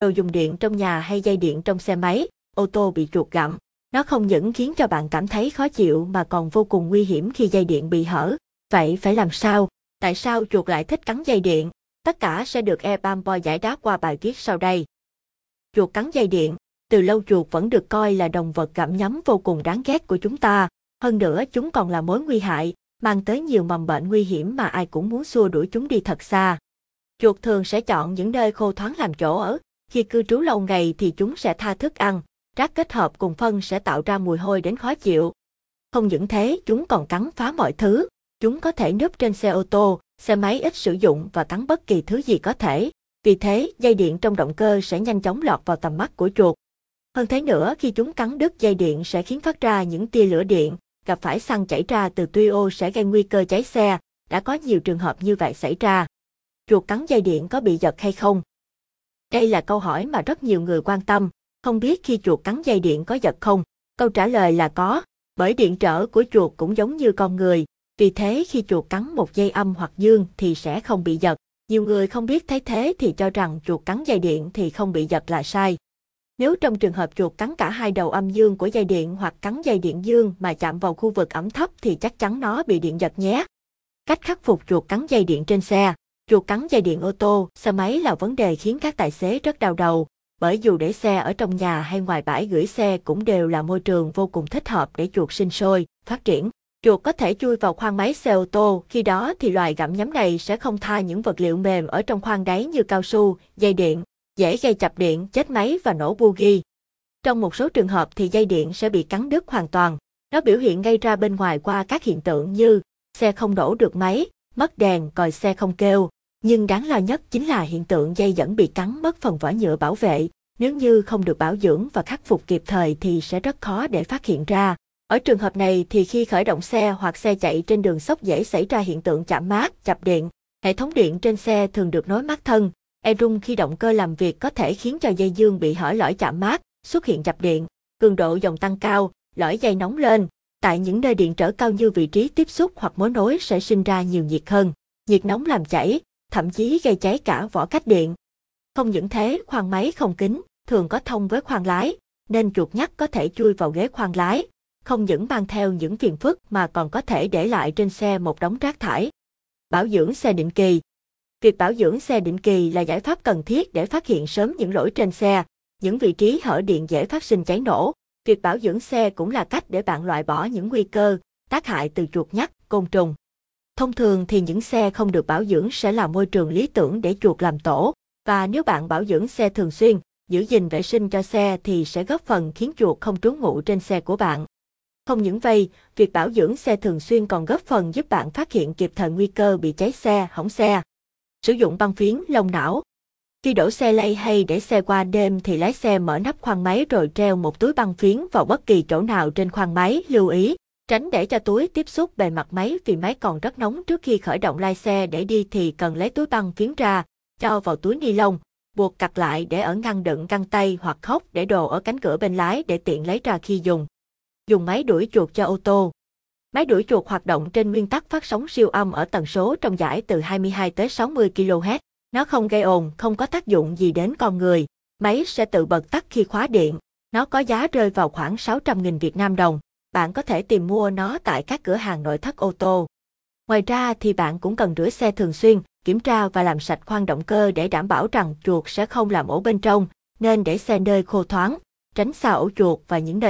đồ dùng điện trong nhà hay dây điện trong xe máy, ô tô bị chuột gặm. Nó không những khiến cho bạn cảm thấy khó chịu mà còn vô cùng nguy hiểm khi dây điện bị hở. Vậy phải làm sao? Tại sao chuột lại thích cắn dây điện? Tất cả sẽ được eBambo giải đáp qua bài viết sau đây. Chuột cắn dây điện Từ lâu chuột vẫn được coi là động vật gặm nhấm vô cùng đáng ghét của chúng ta. Hơn nữa chúng còn là mối nguy hại, mang tới nhiều mầm bệnh nguy hiểm mà ai cũng muốn xua đuổi chúng đi thật xa. Chuột thường sẽ chọn những nơi khô thoáng làm chỗ ở, khi cư trú lâu ngày thì chúng sẽ tha thức ăn, rác kết hợp cùng phân sẽ tạo ra mùi hôi đến khó chịu. Không những thế, chúng còn cắn phá mọi thứ. Chúng có thể núp trên xe ô tô, xe máy ít sử dụng và cắn bất kỳ thứ gì có thể. Vì thế, dây điện trong động cơ sẽ nhanh chóng lọt vào tầm mắt của chuột. Hơn thế nữa, khi chúng cắn đứt dây điện sẽ khiến phát ra những tia lửa điện, gặp phải xăng chảy ra từ tuy ô sẽ gây nguy cơ cháy xe. Đã có nhiều trường hợp như vậy xảy ra. Chuột cắn dây điện có bị giật hay không? Đây là câu hỏi mà rất nhiều người quan tâm. Không biết khi chuột cắn dây điện có giật không? Câu trả lời là có, bởi điện trở của chuột cũng giống như con người. Vì thế khi chuột cắn một dây âm hoặc dương thì sẽ không bị giật. Nhiều người không biết thấy thế thì cho rằng chuột cắn dây điện thì không bị giật là sai. Nếu trong trường hợp chuột cắn cả hai đầu âm dương của dây điện hoặc cắn dây điện dương mà chạm vào khu vực ẩm thấp thì chắc chắn nó bị điện giật nhé. Cách khắc phục chuột cắn dây điện trên xe Chuột cắn dây điện ô tô, xe máy là vấn đề khiến các tài xế rất đau đầu, bởi dù để xe ở trong nhà hay ngoài bãi gửi xe cũng đều là môi trường vô cùng thích hợp để chuột sinh sôi, phát triển. Chuột có thể chui vào khoang máy xe ô tô, khi đó thì loài gặm nhấm này sẽ không tha những vật liệu mềm ở trong khoang đáy như cao su, dây điện, dễ gây chập điện, chết máy và nổ bugi. Trong một số trường hợp thì dây điện sẽ bị cắn đứt hoàn toàn. Nó biểu hiện gây ra bên ngoài qua các hiện tượng như xe không đổ được máy, mất đèn, còi xe không kêu, nhưng đáng lo nhất chính là hiện tượng dây dẫn bị cắn mất phần vỏ nhựa bảo vệ. Nếu như không được bảo dưỡng và khắc phục kịp thời thì sẽ rất khó để phát hiện ra. Ở trường hợp này thì khi khởi động xe hoặc xe chạy trên đường sốc dễ xảy ra hiện tượng chạm mát, chập điện. Hệ thống điện trên xe thường được nối mát thân. E rung khi động cơ làm việc có thể khiến cho dây dương bị hở lõi chạm mát, xuất hiện chập điện. Cường độ dòng tăng cao, lõi dây nóng lên. Tại những nơi điện trở cao như vị trí tiếp xúc hoặc mối nối sẽ sinh ra nhiều nhiệt hơn. Nhiệt nóng làm chảy, thậm chí gây cháy cả vỏ cách điện. Không những thế, khoang máy không kín, thường có thông với khoang lái, nên chuột nhắt có thể chui vào ghế khoang lái, không những mang theo những phiền phức mà còn có thể để lại trên xe một đống rác thải. Bảo dưỡng xe định kỳ Việc bảo dưỡng xe định kỳ là giải pháp cần thiết để phát hiện sớm những lỗi trên xe, những vị trí hở điện dễ phát sinh cháy nổ. Việc bảo dưỡng xe cũng là cách để bạn loại bỏ những nguy cơ, tác hại từ chuột nhắt, côn trùng. Thông thường thì những xe không được bảo dưỡng sẽ là môi trường lý tưởng để chuột làm tổ, và nếu bạn bảo dưỡng xe thường xuyên, giữ gìn vệ sinh cho xe thì sẽ góp phần khiến chuột không trú ngụ trên xe của bạn. Không những vậy, việc bảo dưỡng xe thường xuyên còn góp phần giúp bạn phát hiện kịp thời nguy cơ bị cháy xe, hỏng xe. Sử dụng băng phiến lông não Khi đổ xe lay hay để xe qua đêm thì lái xe mở nắp khoang máy rồi treo một túi băng phiến vào bất kỳ chỗ nào trên khoang máy, lưu ý, Tránh để cho túi tiếp xúc bề mặt máy vì máy còn rất nóng trước khi khởi động lai xe để đi thì cần lấy túi băng phiến ra, cho vào túi ni lông, buộc cặt lại để ở ngăn đựng găng tay hoặc khóc để đồ ở cánh cửa bên lái để tiện lấy ra khi dùng. Dùng máy đuổi chuột cho ô tô. Máy đuổi chuột hoạt động trên nguyên tắc phát sóng siêu âm ở tần số trong giải từ 22 tới 60 kHz. Nó không gây ồn, không có tác dụng gì đến con người. Máy sẽ tự bật tắt khi khóa điện. Nó có giá rơi vào khoảng 600.000 Việt Nam đồng bạn có thể tìm mua nó tại các cửa hàng nội thất ô tô. Ngoài ra thì bạn cũng cần rửa xe thường xuyên, kiểm tra và làm sạch khoang động cơ để đảm bảo rằng chuột sẽ không làm ổ bên trong, nên để xe nơi khô thoáng, tránh xa ổ chuột và những nơi